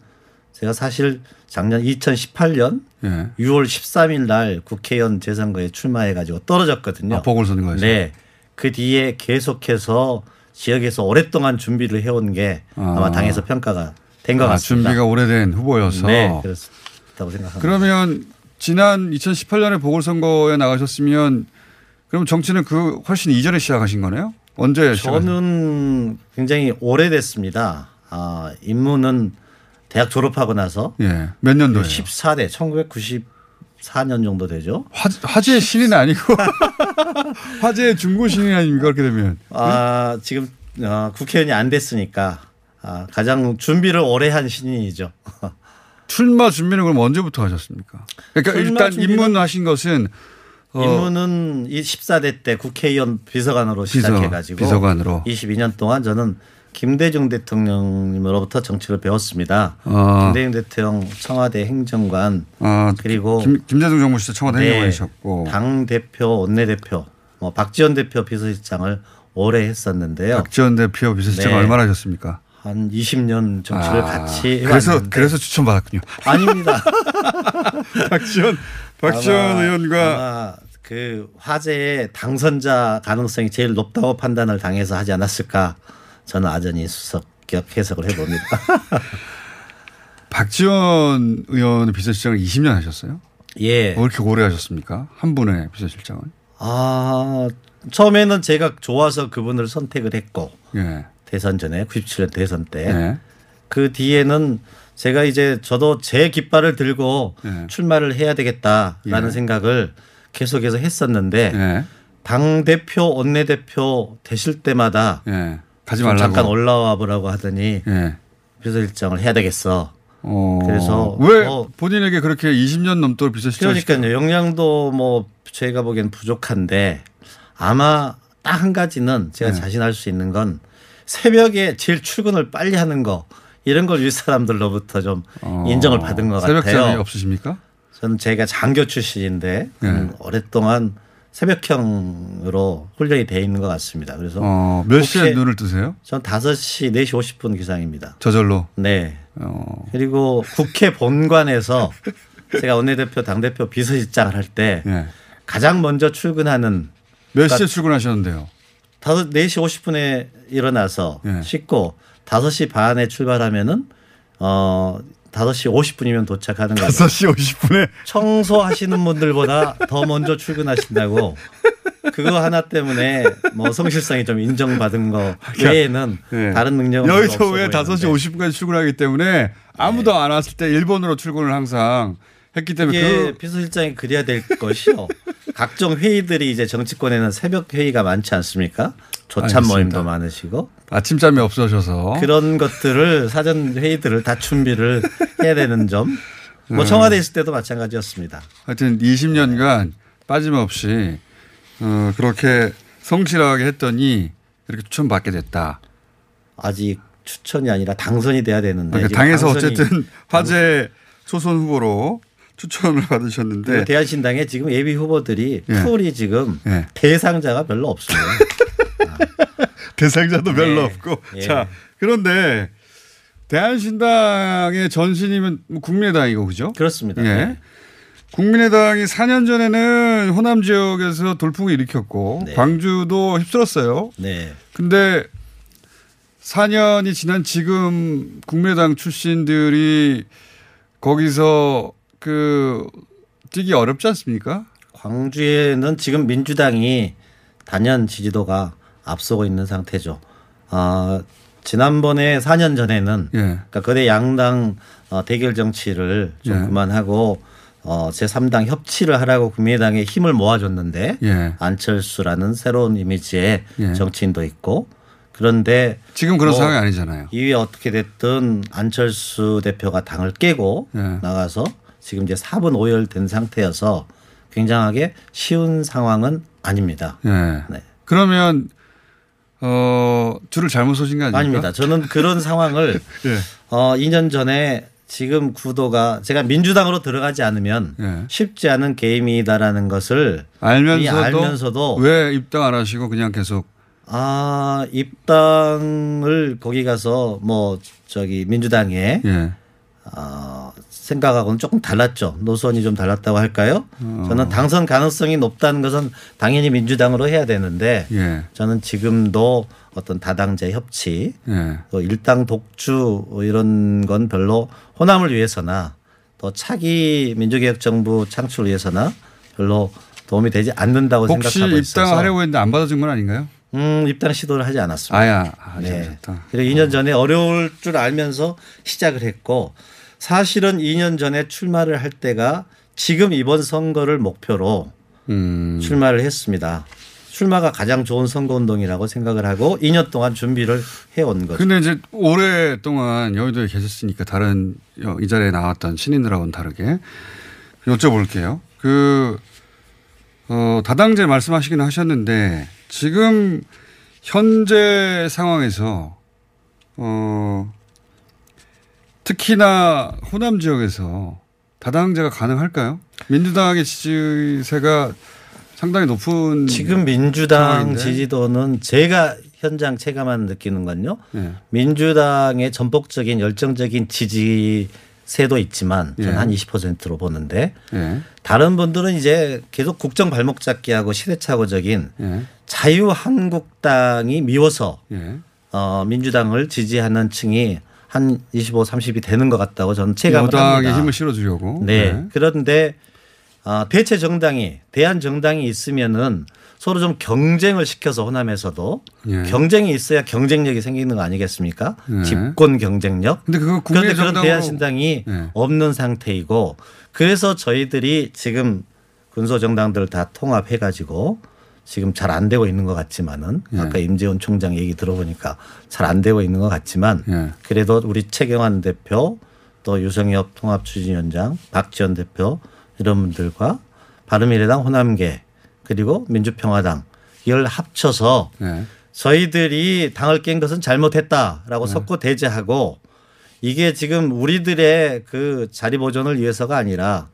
제가 사실 작년 2018년 예. 6월 13일 날 국회의원 재선거에 출마해 가지고 떨어졌거든요. 아, 보궐선거에서. 네. 그 뒤에 계속해서 지역에서 오랫동안 준비를 해온 게 아. 아. 마 당에서 평가가 된것 아, 같습니다. 준비가 오래된 후보여서. 네, 그렇다고 생각합니다. 그러면 지난 2018년에 보궐선거에 나가셨으면 그럼 정치는 그 훨씬 이전에 시작하신 거네요? 언제 시작하신 저는 굉장히 오래됐습니다. 아, 입문은 대학 졸업하고 나서 예. 몇 년도예요? 14대 1994년 정도 되죠. 화, 화제의 신인 아니고 화제의 중고 신인 아닙니까 그렇게 되면 아, 지금 어, 국회의원이 안 됐으니까 아, 가장 준비를 오래 한 신인이죠. 출마 준비는 그럼 언제부터 하셨습니까? 그러니까 일단 입문하신 것은 어, 입문은 이 14대 때 국회의원 비서관으로 비서, 시작해가지고 비서관으로. 22년 동안 저는 김대중 대통령님으로부터 정치를 배웠습니다. 아. 김대중 대통령 청와대 행정관 아, 그리고 김, 김대중 정부 시대 청와대 네, 행정관이셨고 당 대표, 원내 대표, 뭐 박지원 대표 비서실장을 오래 했었는데요. 박지원 대표 비서실장 네. 얼마나 하셨습니까? 한 20년 정치를 아, 같이 그래서 해왔는데 그래서 추천받았군요. 아닙니다. 박지원 박지원 아마- 의원과 아마 그 화제의 당선자 가능성이 제일 높다고 판단을 당해서 하지 않았을까 저는 아전히 수석격 해석을 해봅니다. 박지원 의원은 비서실장을 20년 하셨어요? 예. 왜 이렇게 오래 하셨습니까? 한 분의 비서실장은? 아 처음에는 제가 좋아서 그분을 선택을 했고 예. 대선 전에 97년 대선 때. 예. 그 뒤에는 제가 이제 저도 제 깃발을 들고 예. 출마를 해야 되겠다라는 예. 생각을 계속해서 했었는데 예. 당 대표 원내 대표 되실 때마다 예. 가지 좀 말라고. 잠깐 올라와 보라고 하더니 예. 비서실장을 해야 되겠어. 어. 그래서 왜 어, 본인에게 그렇게 20년 넘도록 비서 실장 그러니까요. 역량도 뭐 제가 보기엔 부족한데 아마 딱 한 가지는 제가 네. 자신할 수 있는 건 새벽에 제일 출근을 빨리 하는 거 이런 걸위 사람들로부터 좀 인정을 받은 것 어. 새벽 같아요. 잠이 없으십니까? 저는 제가 장교 출신인데 네. 음, 오랫동안 새벽형으로 훈련이 돼 있는 것 같습니다. 그래서 어, 몇 시에 눈을 뜨세요? 전 5시 4시 50분 기상입니다. 저절로. 네. 어. 그리고 국회 본관에서 제가 원내대표 당대표 비서실장을 할때 예. 가장 먼저 출근하는 몇 그러니까 시에 출근하셨는데요? 다섯 4시 50분에 일어나서 예. 씻고 5시 반에 출발하면은 어 5시 50분이면 도착하는 거예요. 5시 50분에 청소하시는 분들보다 더 먼저 출근하신다고 그거 하나 때문에 뭐 성실성이 좀 인정받은 거 외에는 예. 다른 능력은 여기서 없어 왜 보이는데. 5시 50분까지 출근하기 때문에 아무도 안 왔을 때 일본으로 출근을 항상 했기 때문에 그 비서실장이 그래야 될 것이요. 각종 회의들이 이제 정치권에는 새벽 회의가 많지 않습니까? 조찬 알겠습니다. 모임도 많으시고 아침잠이 없어져서 그런 것들을 사전 회의들을 다 준비를 해야 되는 점. 뭐 음. 청와대 있을 때도 마찬가지였습니다. 하여튼 20년간 빠짐없이 어, 그렇게 성실하게 했더니 이렇게 추천받게 됐다. 아직 추천이 아니라 당선이 돼야 되는데 그러니까 당에서 어쨌든 화제 초선 후보로 추천을 받으셨는데 그리고 대한신당에 지금 예비 후보들이 예. 풀이 지금 예. 대상자가 별로 없어요. 대상자도 별로 예. 없고. 예. 자, 그런데 대한신당의 전신이면 뭐 국민의당이고 그죠? 그렇습니다. 예. 네. 국민의당이 4년 전에는 호남 지역에서 돌풍을 일으켰고 네. 광주도 휩쓸었어요. 네. 근데 4년이 지난 지금 국민의당 출신들이 거기서 그 뛰기 어렵지 않습니까? 광주에는 지금 민주당이 단연 지지도가 앞서고 있는 상태죠. 아, 지난번에 4년 전에는 예. 그러니까 거대 양당 어, 대결 정치를 좀 예. 그만하고 어, 제3당 협치를 하라고 국민의당에 힘을 모아줬는데 예. 안철수라는 새로운 이미지의 예. 정치인도 있고 그런데 지금 그런 뭐 상황이 아니잖아요. 이게 어떻게 됐든 안철수 대표가 당을 깨고 예. 나가서 지금 이제 4분 5열 된 상태여서 굉장하게 쉬운 상황은 아닙니다. 예. 네. 그러면 어 줄을 잘못 서신 거 아닙니까? 아닙니다. 저는 그런 상황을 예. 어 2년 전에 지금 구도가 제가 민주당으로 들어가지 않으면 예. 쉽지 않은 게임이다라는 것을 알면서도, 알면서도 왜 입당 안 하시고 그냥 계속 아 입당을 거기 가서 뭐 저기 민주당에 예. 어, 생각하고는 조금 달랐죠. 노선이 좀 달랐다고 할까요? 어. 저는 당선 가능성이 높다는 것은 당연히 민주당으로 해야 되는데 예. 저는 지금도 어떤 다당제 협치, 예. 또 일당 독주 이런 건 별로 호남을 위해서나 또 차기 민주개혁 정부 창출을 위해서나 별로 도움이 되지 않는다고 혹시 생각하고 있어서 입당하려고 했는데 안 받아준 건 아닌가요? 음, 입당 시도를 하지 않았습니다. 아야. 아, 네. 잘하셨다. 그리고 2년 전에 어려울 줄 알면서 시작을 했고 사실은 2년 전에 출마를 할 때가 지금 이번 선거를 목표로 음. 출마를 했습니다. 출마가 가장 좋은 선거운동이라고 생각을 하고 2년 동안 준비를 해온 거죠. 근데 이제 오랫동안 여의도에 계셨으니까 다른 어, 이 자리에 나왔던 신인들하고는 다르게 여쭤볼게요. 그, 어, 다당제 말씀하시긴 하셨는데 지금 현재 상황에서 어, 특히나 호남 지역에서 다당제가 가능할까요? 민주당의 지지세가 상당히 높은 지금 민주당 상황인데. 지지도는 제가 현장 체감한 느끼는 건요. 예. 민주당의 전폭적인 열정적인 지지 세도 있지만 저는 예. 한 20%로 보는데 예. 다른 분들은 이제 계속 국정 발목 잡기하고 시대착오적인 예. 자유한국당이 미워서 예. 어, 민주당을 지지하는 층이 한 25, 30이 되는 것 같다고 저는 체감을 여당에 합니다. 힘을 실어주려고. 네. 네. 그런데 아, 대체 정당이 대한 정당이 있으면은 서로 좀 경쟁을 시켜서 호남에서도 예. 경쟁이 있어야 경쟁력이 생기는 거 아니겠습니까? 예. 집권 경쟁력. 근데 그거 그런데 그런 정당으로- 대한 신당이 예. 없는 상태이고 그래서 저희들이 지금 군소 정당들 다 통합해 가지고 지금 잘 안 되고 있는 것 같지만은 예. 아까 임재원 총장 얘기 들어보니까 잘 안 되고 있는 것 같지만 예. 그래도 우리 최경환 대표 또 유성엽 통합추진위원장 박지원 대표 이런 분들과 바른미래당 호남계 그리고 민주평화당 이걸 합쳐서 예. 저희들이 당을 깬 것은 잘못했다라고 섞고 대제하고 이게 지금 우리들의 그 자리 보존을 위해서가 아니라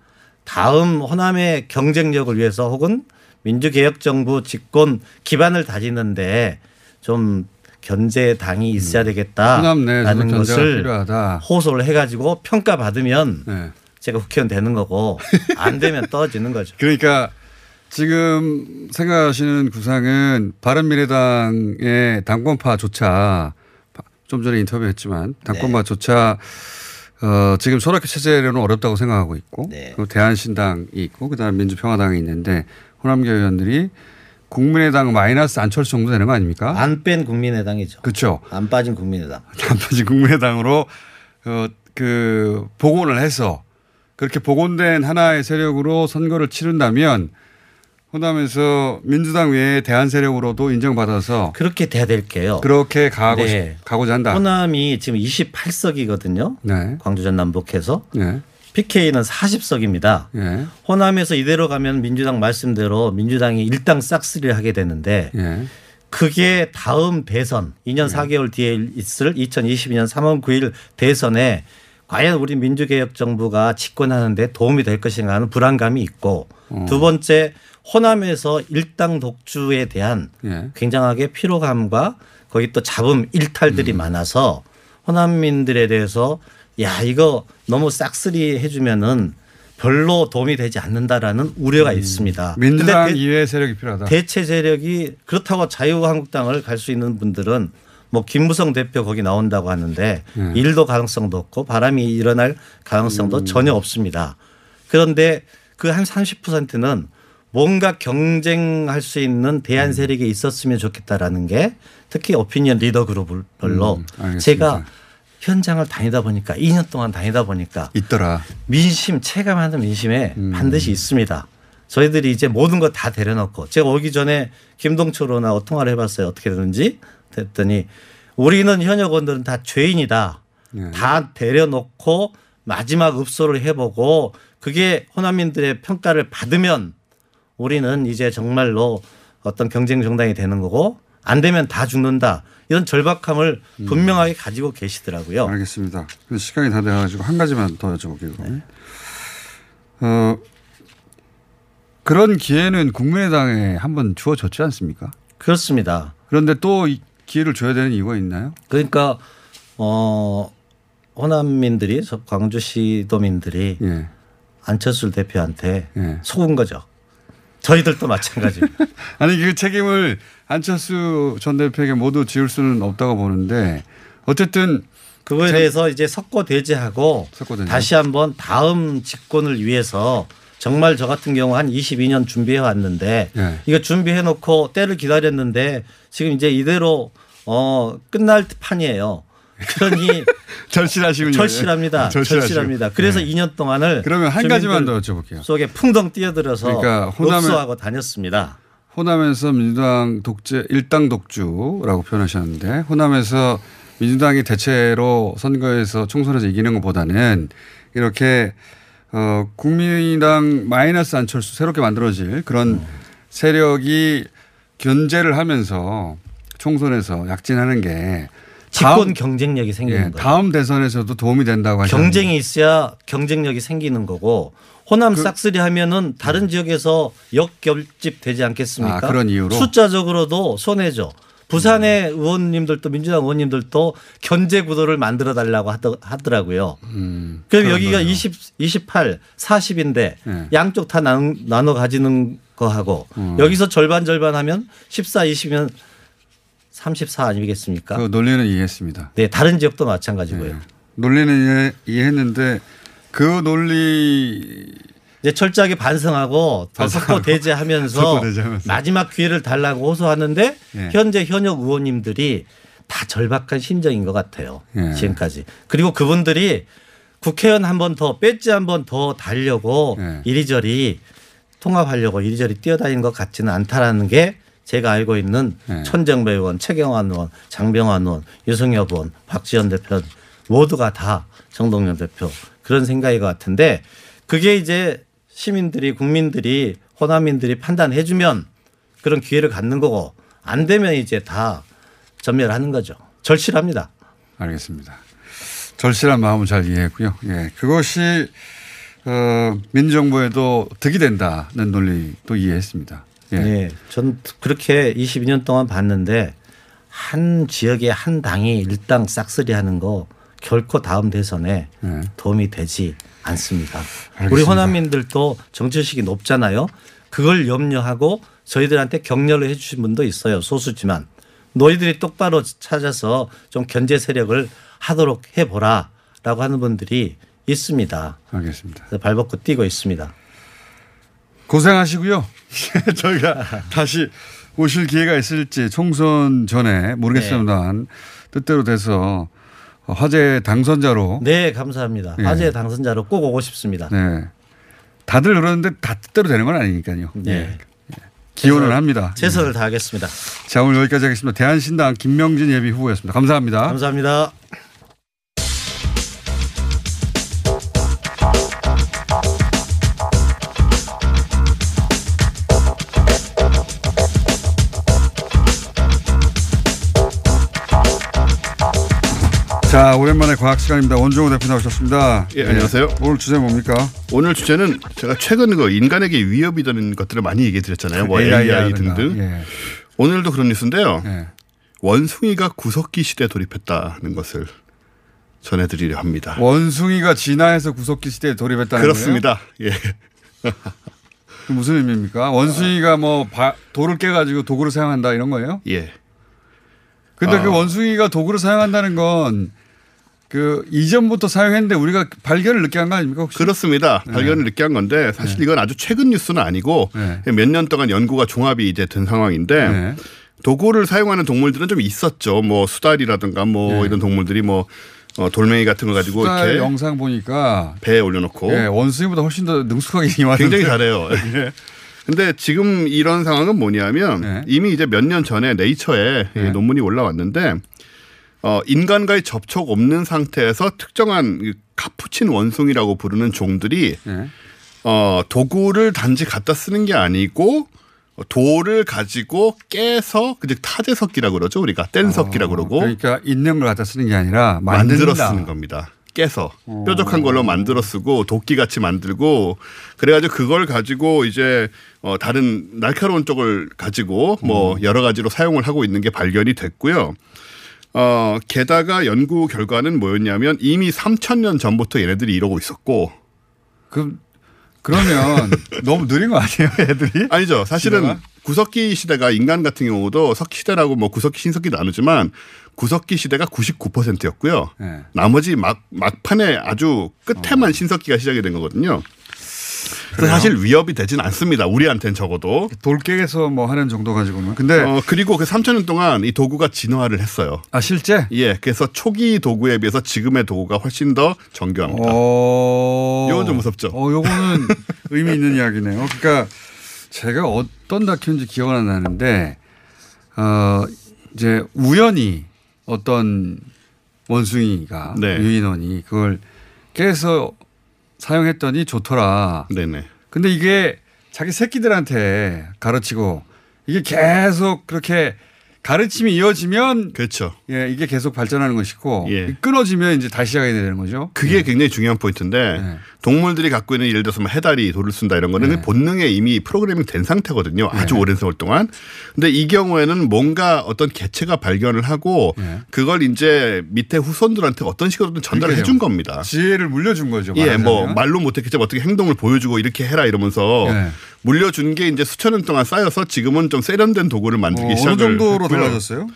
다음 호남의 경쟁력을 위해서 혹은 민주개혁정부 집권 기반을 다지는데 좀 견제 당이 있어야 내에서도 되겠다라는 것을. 호소를 해가지고 평가받으면 네. 제가 국회의원 되는 거고 안 되면 떨어지는 거죠. 그러니까 지금 생각하시는 구상은 바른미래당의 당권파조차 좀 전에 인터뷰했지만 당권파조차 어, 지금 소락교 체제로는 어렵다고 생각하고 있고 그리고 대한신당이 있고 그다음에 민주평화당이 있는데 호남계 의원들이 국민의당 마이너스 안철수 정도 되는 거 아닙니까? 안 뺀 국민의당이죠. 그렇죠. 안 빠진 국민의당. 안 빠진 국민의당으로 어, 그 복원을 해서 그렇게 복원된 하나의 세력으로 선거를 치른다면 호남에서 민주당 외에 대한 세력으로도 인정받아서 그렇게 돼야 될게요. 그렇게 가고 네. 싶- 가고자 한다. 호남이 지금 28석이거든요. 네. 광주 전 남북해서 네. PK는 40석입니다. 네. 호남에서 이대로 가면 민주당 말씀대로 민주당이 일당 싹쓸이를 하게 되는데 네. 그게 다음 대선 2년 4개월 뒤에 있을 2022년 3월 9일 대선에 과연 우리 민주개혁 정부가 집권하는데 도움이 될 것인가 하는 불안감이 있고 어. 두 번째 호남에서 일당 독주에 대한 예. 굉장하게 피로감과 거기 또 잡음 음. 일탈들이 많아서 호남민들에 대해서 야 이거 너무 싹쓸이 해주면은 별로 도움이 되지 않는다라는 우려가 있습니다. 음. 민주당 근데 대- 이외의 세력이 필요하다. 대체 세력이 그렇다고 자유한국당을 갈 수 있는 분들은 뭐 김무성 대표 거기 나온다고 하는데 네. 일도 가능성도 없고 바람이 일어날 가능성도 음. 전혀 없습니다. 그런데 그 한 30%는 뭔가 경쟁할 수 있는 대안 음. 세력이 있었으면 좋겠다라는 게 특히 오피니언 리더 그룹별로 음. 제가 현장을 다니다 보니까 2년 동안 다니다 보니까 있더라. 민심 체감하는 민심에 음. 반드시 있습니다. 저희들이 이제 모든 거 다 데려놓고 제가 오기 전에 김동철로나 통화를 해봤어요. 어떻게 되는지 했더니 우리는 현역원들은 다 죄인이다. 네. 다 데려놓고 마지막 읍소를 해보고 그게 호남민들의 평가를 받으면 우리는 이제 정말로 어떤 경쟁 정당이 되는 거고 안 되면 다 죽는다. 이런 절박함을 분명하게 가지고 계시더라고요. 알겠습니다. 근데 시간이 다 돼가지고 한 가지만 더 여쭤볼게요. 어, 그런 기회는 국민의당에 한 번 주어졌지 않습니까? 그렇습니다. 그런데 또이 기회를 줘야 되는 이유가 있나요? 그러니까 어 호남민들이 저 광주 시도민들이 예. 안철수 대표한테 속은 거죠. 저희들도 마찬가지입니다. 아니 그 책임을 안철수 전 대표에게 모두 지울 수는 없다고 보는데 어쨌든 그거에 제- 대해서 이제 석고 대제하고. 다시 한번 다음 집권을 위해서 정말 저 같은 경우 한 22년 준비해 왔는데 예. 이거 준비해 놓고 때를 기다렸는데 지금 이제 이대로 어 끝날 판이에요. 그러니 절실하시군요. 절실합니다. 절실하시고. 절실합니다. 그래서 네. 2년 동안을 그러면 한 가지만 더 여쭤볼게요. 속에 풍덩 뛰어들어서 그러니까 호남에- 흡수하고 다녔습니다. 호남에서 민주당 독재 일당 독주라고 표현하셨는데 호남에서 민주당이 대체로 선거에서 총선에서 이기는 것보다는 이렇게 어 국민당 마이너스 안철수 새롭게 만들어질 그런 세력이 견제를 하면서 총선에서 약진하는 게 집권 경쟁력이 생기는 예, 거예요. 다음 대선에서도 도움이 된다고 하셨는데 경쟁이 있어야 경쟁력이 생기는 거고 호남 그 싹쓸이 하면은 다른 지역에서 역결집 되지 않겠습니까? 아, 그런 이유로? 숫자적으로도 손해죠. 부산의 의원님들도 민주당 의원님들도 견제 구도를 만들어 달라고 하더라고요. 음, 그럼 여기가 20, 28, 40인데 네. 양쪽 다 나눠, 나눠 가지는 거 하고 음. 여기서 절반 절반 하면 14, 20이면 34 아니겠습니까? 그 논리는 이해했습니다. 네, 다른 지역도 마찬가지고요. 논리는 이해, 이해 했는데 그 논리 이제 철저하게 반성하고 더. 속도 대제하면서. 마지막 기회를 달라고 호소하는데 예. 현재 현역 의원님들이 다 절박한 심정인 것 같아요. 예. 지금까지. 그리고 그분들이 국회의원 한 번 더 배지 한 번 더 달려고 예. 이리저리 통합하려고 이리저리 뛰어다니는 것 같지는 않다라는 게 제가 알고 있는 예. 천정배 의원, 최경환 의원, 장병환 의원, 유승엽 의원, 박지원 대표 모두가 다 정동영 대표 그런 생각인 것 같은데 그게 이제 시민들이 국민들이 호남민들이 판단해 주면 그런 기회를 갖는 거고 안 되면 이제 다 전멸하는 거죠. 절실합니다. 알겠습니다. 절실한 마음은 잘 이해했고요. 예, 그것이 어, 민정부에도 득이 된다는 논리도 이해했습니다. 예. 네. 전 그렇게 22년 동안 봤는데 한 지역의 한 당이 일당 싹쓸이 하는 거 결코 다음 대선에 도움이 되지 않습니다. 우리 네. 알겠습니다. 호남민들도 정치의식이 높잖아요. 그걸 염려하고 저희들한테 격려를 해 주신 분도 있어요. 소수지만 너희들이 똑바로 찾아서 좀 견제 세력을 하도록 해보라 라고 하는 분들이 있습니다. 알겠습니다. 발벗고 뛰고 있습니다. 고생하시고요. 저희가 다시 오실 기회가 있을지 총선 전에 모르겠습니다만 뜻대로 돼서 화재 당선자로 네, 감사합니다. 예. 화재 당선자로 꼭 오고 싶습니다. 네. 다들 그러는데 다 뜻대로 되는 건 아니니까요. 네. 예. 기원을 최선을- 합니다. 최선을 다하겠습니다. 자 오늘 여기까지 하겠습니다. 대한신당 김명진 예비 후보였습니다. 감사합니다. 감사합니다. 자 오랜만에 과학 시간입니다. 원종호 대표 나오셨습니다. 예, 안녕하세요. 오늘 주제 뭡니까? 오늘 주제는 제가 최근 그 인간에게 위협이 되는 것들을 많이 얘기해 드렸잖아요. 뭐 AI AI. 등등. 예. 오늘도 그런 뉴스인데요. 예. 원숭이가 구석기 시대에 돌입했다는 것을 전해드리려 합니다. 원숭이가 진화해서 구석기 시대에 돌입했다는 그렇습니다. 예. 거예요? 그 무슨 의미입니까? 원숭이가 뭐 바- 돌을 깨가지고 도구를 사용한다 이런 거예요? 예. 근데 어. 그 원숭이가 도구를 사용한다는 건 그 이전부터 사용했는데 우리가 발견을 늦게 한 거 아닙니까? 혹시? 그렇습니다. 네. 발견을 늦게 한 건데 사실 이건 아주 최근 뉴스는 아니고 몇년 동안 연구가 종합이 이제 된 상황인데 네. 도구를 사용하는 동물들은 좀 있었죠. 뭐 수달이라든가 뭐 네. 이런 동물들이 뭐 어, 돌멩이 같은 걸 가지고 수달 이렇게 영상 보니까 배에 올려놓고 예, 원숭이보다 훨씬 더 능숙하게 임하는데 굉장히 잘해요. 예. 근데 지금 이런 상황은 뭐냐면 네. 이미 이제 몇 년 전에 네이처에 이 논문이 올라왔는데 어, 인간과의 접촉 없는 상태에서 특정한 이 카푸친 원숭이라고 부르는 종들이 네. 어, 도구를 단지 갖다 쓰는 게 아니고 돌을 가지고 깨서 그즉 타재석기라고 그러죠 우리가 뗀석기라고 그러고 그러니까 있는 걸 갖다 쓰는 게 아니라 만들어 만든다. 쓰는 겁니다. 깨서 뾰족한 걸로 만들어 쓰고 도끼 같이 만들고 그래가지고 그걸 가지고 이제 어 다른 날카로운 쪽을 가지고 뭐 여러 가지로 사용을 하고 있는 게 발견이 됐고요. 어 게다가 연구 결과는 뭐였냐면 이미 3천 년 전부터 얘네들이 이러고 있었고. 그 그러면 너무 느린 거 아니에요, 애들이? 아니죠. 사실은 시대가? 구석기 시대가 인간 같은 경우도 석기 시대라고 뭐 구석기 신석기 나누지만 구석기 시대가 99%였고요. 네. 나머지 막 막판에 아주 끝에만 신석기가 시작이 된 거거든요. 사실 위협이 되진 않습니다. 우리한테는 적어도. 돌깨에서 뭐 하는 정도 가지고는. 근데 어, 그리고 그 3천 년 동안 이 도구가 진화를 했어요. 아 실제? 예. 그래서 초기 도구에 비해서 지금의 도구가 훨씬 더 정교합니다. 어. 이건 좀 무섭죠. 어, 요거는 의미 있는 이야기네요. 그러니까 제가 어떤 다큐인지 기억은 안 나는데 어 이제 우연히 어떤 원숭이가 네. 유인원이 그걸 깨서 사용했더니 좋더라. 네네. 근데 이게 자기 새끼들한테 가르치고 이게 계속 그렇게 가르침이 이어지면 그렇죠. 예, 이게 계속 발전하는 것이고 끊어지면 이제 다시 시작해야 되는 거죠. 그게 굉장히 중요한 포인트인데 동물들이 갖고 있는 예를 들어서 뭐 해달이 돌을 쓴다 이런 거는 네. 본능에 이미 프로그래밍 된 상태거든요. 아주 네. 오랜 세월 동안. 근데 이 경우에는 뭔가 어떤 개체가 발견을 하고 그걸 이제 밑에 후손들한테 어떤 식으로든 전달을. 해준 겁니다. 지혜를 물려준 거죠. 예, 뭐 말하자면. 말로 못했겠지만 어떻게 행동을 보여주고 이렇게 해라 이러면서 네. 물려준 게 이제 수천 년 동안 쌓여서 지금은 좀 세련된 도구를 만들기 어, 어느 시작을 정도로 했고요. 달라졌어요?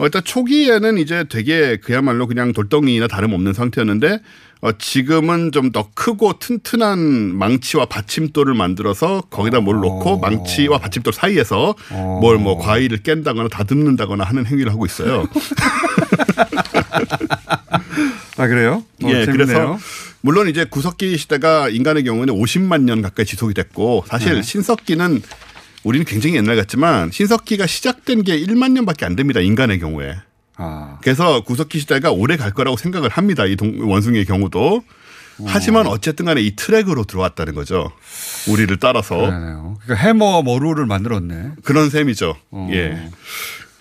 어, 일단 초기에는 이제 되게 그야말로 그냥 돌덩이나 다름없는 상태였는데 어, 지금은 좀 더 크고 튼튼한 망치와 받침돌을 만들어서 거기다 뭘 놓고 망치와 받침돌 사이에서 뭘 뭐 과일을 깬다거나 다듬는다거나 하는 행위를 하고 있어요. 아 그래요? 어, 예, 재밌네요. 그래서 물론 이제 구석기 시대가 인간의 경우에는 50만 년 가까이 지속이 됐고 사실 네. 신석기는 우리는 굉장히 옛날 같지만 신석기가 시작된 게 1만 년밖에 안 됩니다. 인간의 경우에. 아. 그래서 구석기 시대가 오래 갈 거라고 생각을 합니다. 이 동- 원숭이의 경우도. 하지만 어쨌든 간에 이 트랙으로 들어왔다는 거죠. 우리를 따라서. 그러네요. 그러니까 해머 머루를 만들었네. 그런 셈이죠. 예.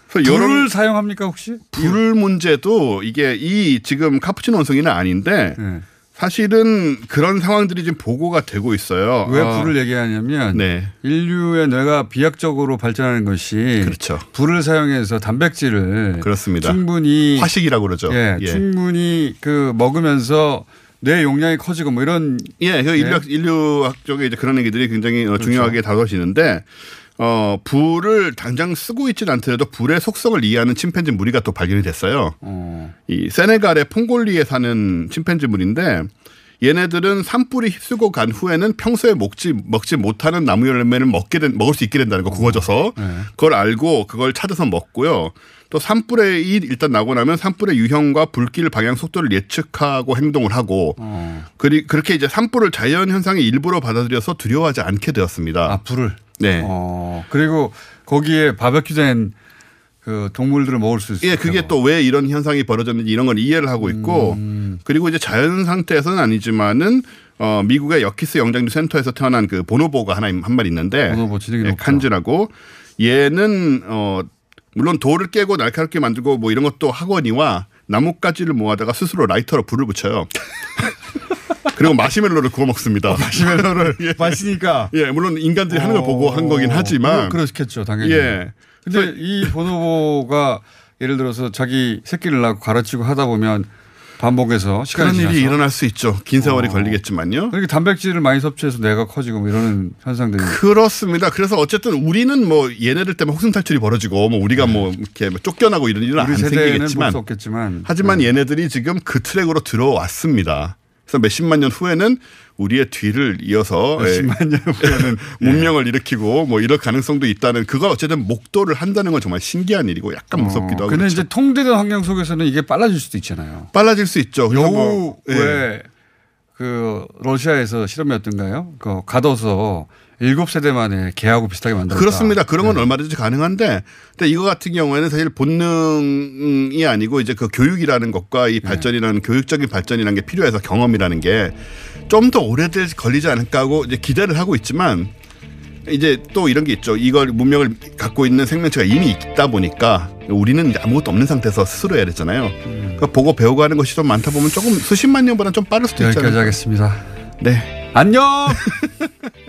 그래서 불을 요런 사용합니까 혹시? 불 문제도 이게 이 지금 카푸치노 원숭이는 아닌데 네. 사실은 그런 상황들이 지금 보고가 되고 있어요. 왜 어, 불을 얘기하냐면 네. 인류의 뇌가 비약적으로 발전하는 것이 그렇죠. 불을 사용해서 단백질을 그렇습니다. 충분히 화식이라고 그러죠. 예, 예. 충분히 그 먹으면서 뇌 용량이 커지고 뭐 이런 예, 그 네. 인류학, 인류학 쪽에 이제 그런 얘기들이 굉장히 어, 그렇죠. 중요하게 다뤄지는데 어, 불을 당장 쓰고 있지는 않더라도 불의 속성을 이해하는 침팬지 무리가 또 발견이 됐어요. 어. 이 세네갈의 퐁골리에 사는 침팬지 무리인데 얘네들은 산불이 휩쓸고 간 후에는 평소에 먹지 먹지 못하는 나무 열매를 먹게 된 먹을 수 있게 된다는 거 구워져서 네. 그걸 알고 그걸 찾아서 먹고요. 또 산불의 이 일단 나고 나면 산불의 유형과 불길 방향 속도를 예측하고 행동을 하고 어. 그리 그렇게 이제 산불을 자연 현상의 일부로 받아들여서 두려워하지 않게 되었습니다. 아 불을 네. 어, 그리고 거기에 바베큐된 그 동물들을 먹을 수 있어요. 예, 그게 또 왜 이런 현상이 벌어졌는지 이런 걸 이해를 하고 있고 음. 그리고 이제 자연 상태에서는 아니지만은 어 미국의 여키스 영장류 센터에서 태어난 그 보노보가 하나 한 마리 있는데 보노보 지능이 예. 칸즈라고 얘는 어 물론 돌을 깨고 날카롭게 만들고 뭐 이런 것도 하거니와 나뭇가지를 모아다가 스스로 라이터로 불을 붙여요. 그리고 마시멜로를 구워 먹습니다. 마시멜로를 마시니까 예, 물론 인간들이 하는 걸 보고 한 거긴 하지만 어, 그렇겠죠, 당연히. 예. 근데 이 보노보가 예를 들어서 자기 새끼를 낳고 가르치고 하다 보면 반복해서 시간이 그런 일이 일어날 수 있죠. 긴 세월이 어. 걸리겠지만요. 그렇게 단백질을 많이 섭취해서 뇌가 커지고 뭐 이러는 현상들이 그렇습니다. 그래서 어쨌든 우리는 뭐 얘네들 때문에 혹순 탈출이 벌어지고 뭐 우리가 뭐 이렇게 뭐 쫓겨나고 이런 일은 안 생기겠지만 볼수 없겠지만 하지만 얘네들이 지금 그 트랙으로 들어왔습니다. 그래서 몇십만 년 후에는 우리의 뒤를 이어서 몇십만 년 후에는 문명을 일으키고 뭐 이럴 가능성도 있다는 그걸 어쨌든 목도를 한다는 건 정말 신기한 일이고 약간 무섭기도 하고 어, 근데 그렇죠. 이제 통제된 환경 속에서는 이게 빨라질 수도 있잖아요. 빨라질 수 있죠. 그래서 여우 뭐, 예. 왜 그 러시아에서 실험이었던가요? 그 가둬서 일곱 세대 만에 개하고 비슷하게 만들었다. 그렇습니다. 그런 네. 건 얼마든지 가능한데, 근데 이거 같은 경우에는 사실 본능이 아니고 이제 그 교육이라는 것과 네. 이 발전이라는 교육적인 발전이라는 게 필요해서 경험이라는 게 좀 더 오래될 걸리지 않을까 하고 이제 기대를 하고 있지만 이제 또 이런 게 있죠. 이걸 문명을 갖고 있는 생명체가 이미 있다 보니까 우리는 아무것도 없는 상태에서 스스로 해야 되잖아요. 음. 그러니까 보고 배우고 하는 것이 좀 많다 보면 조금 수십만 년보다 좀 빠를 수도 있잖아요. 여기까지 하겠습니다. 네. 안녕.